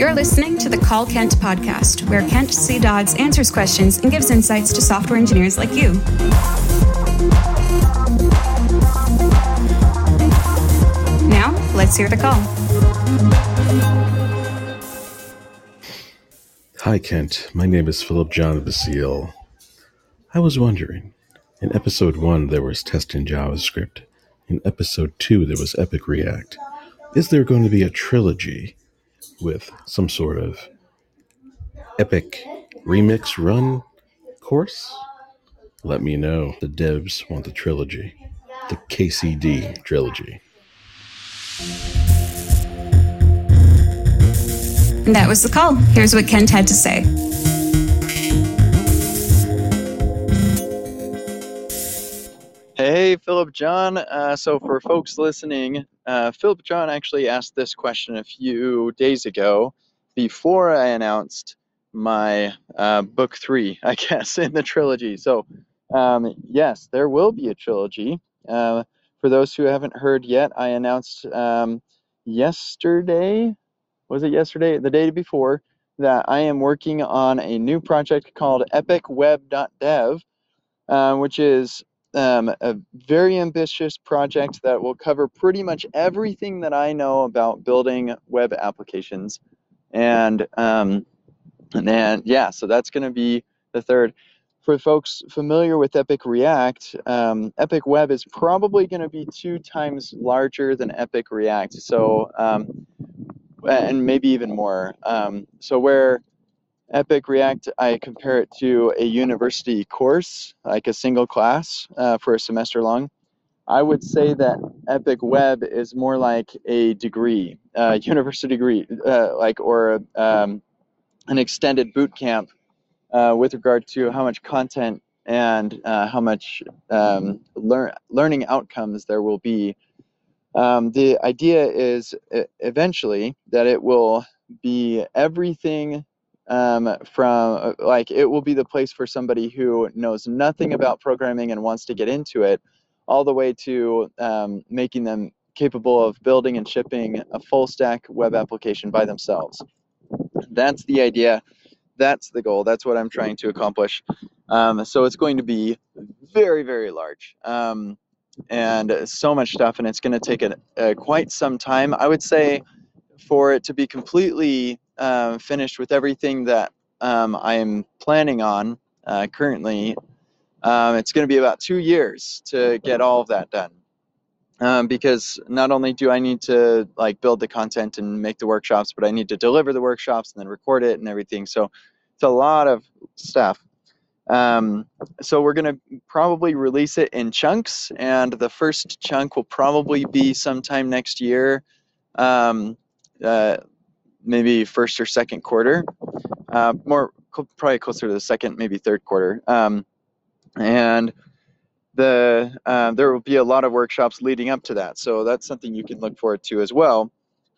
You're listening to the Call Kent podcast, where Kent C. Dodds answers questions and gives insights to software engineers like you. Now, let's hear the call. Hi, Kent. My name is Philip John Basile. I was wondering, in episode 1 there was testing JavaScript. In episode 2 there was Epic React. Is there going to be a trilogy with some sort of epic remix run course? Let me know. The devs want the trilogy, the KCD trilogy. And that was the call. Here's what Kent had to say. Philip John. Uh, so, for folks listening, uh, Philip John actually asked this question a few days ago before I announced my uh, book three, I guess, in the trilogy. So, um, yes, there will be a trilogy. Uh, for those who haven't heard yet, I announced um, yesterday, was it yesterday? The day before, that I am working on a new project called epicweb.dev, uh, which is um, a very ambitious project that will cover pretty much everything that I know about building web applications. And um, and then yeah, so that's going to be the third. For folks familiar with Epic React, um, Epic Web is probably going to be two times larger than Epic React. So um, and maybe even more. Um, so where Epic React, I compare it to a university course, like a single class uh, for a semester long. I would say that Epic Web is more like a degree, a university degree, uh, like or um, an extended boot camp uh, with regard to how much content and uh, how much um, lear- learning outcomes there will be. Um, the idea is eventually that it will be everything um, from like it will be the place for somebody who knows nothing about programming and wants to get into it, all the way to um, making them capable of building and shipping a full stack web application by themselves. That's the idea. That's the goal. That's what I'm trying to accomplish. Um, so it's going to be very, very large um, and so much stuff, and it's going to take a, a, quite some time. I would say for it to be completely uh, finished with everything that um, I'm planning on uh, currently, um, it's going to be about two years to get all of that done. Um, because not only do I need to like build the content and make the workshops, but I need to deliver the workshops and then record it and everything. So it's a lot of stuff. Um, so we're going to probably release it in chunks, and the first chunk will probably be sometime next year. Um, uh, maybe first or second quarter, uh, more probably closer to the second, maybe third quarter. Um, and the uh, there will be a lot of workshops leading up to that, so that's something you can look forward to as well.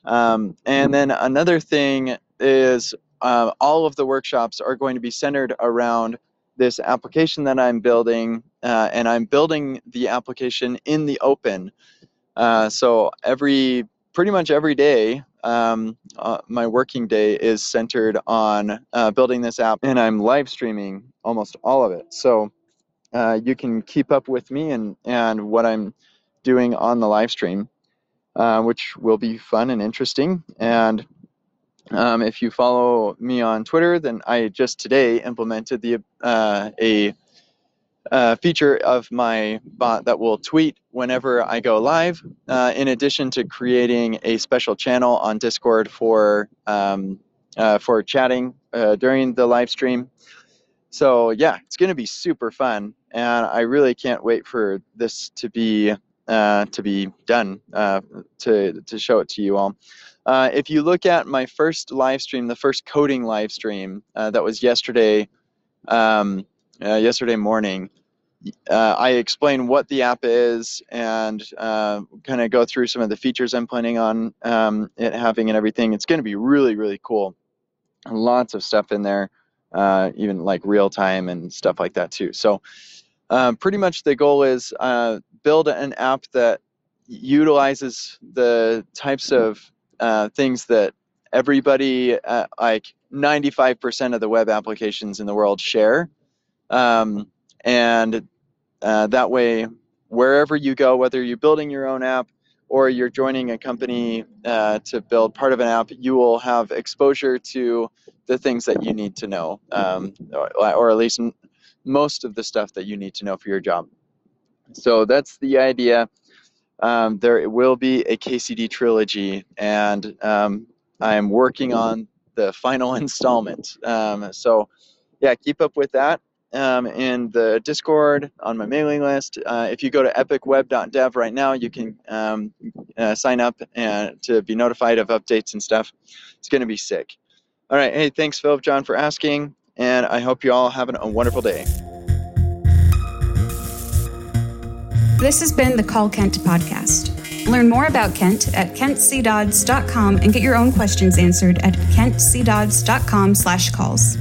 Um, and then another thing is uh, all of the workshops are going to be centered around this application that I'm building, uh, and I'm building the application in the open. Uh, so every pretty much every day um, uh, my working day is centered on uh, building this app, and I'm live streaming almost all of it. So uh, you can keep up with me and and what I'm doing on the live stream, uh, which will be fun and interesting. And um, if you follow me on Twitter, then I just today implemented the uh, a uh, feature of my bot that will tweet whenever I go live, uh, in addition to creating a special channel on Discord for um, uh, for chatting uh, during the live stream. So yeah, it's going to be super fun, and I really can't wait for this to be uh, to be done uh, to to show it to you all. if you look at my first live stream, the first coding live stream that was yesterday. Um, uh, yesterday morning, uh, I explain what the app is and uh, kind of go through some of the features I'm planning on um, it having and everything. It's going to be really, really cool. Lots of stuff in there, uh, even like real time and stuff like that too. So, um, pretty much the goal is uh, build an app that utilizes the types of uh, things that everybody, like 95% of the web applications in the world share. Um, and uh, that way, wherever you go, whether you're building your own app or you're joining a company uh, to build part of an app, you will have exposure to the things that you need to know, um, or, or, at least most of the stuff that you need to know for your job. So that's the idea. Um, there will be a KCD trilogy, and um, I'm working on the final installment. Um, so, yeah, keep up with that um, in the Discord on my mailing list. Uh, if you go to epicweb.dev right now, you can um, uh, sign up and to be notified of updates and stuff. It's going to be sick. All right. Hey, thanks, Philip John, for asking, and I hope you all have a wonderful day. This has been the Call Kent podcast. Learn more about Kent at kentcdodds.com and get your own questions answered at kentcdodds.com slash calls.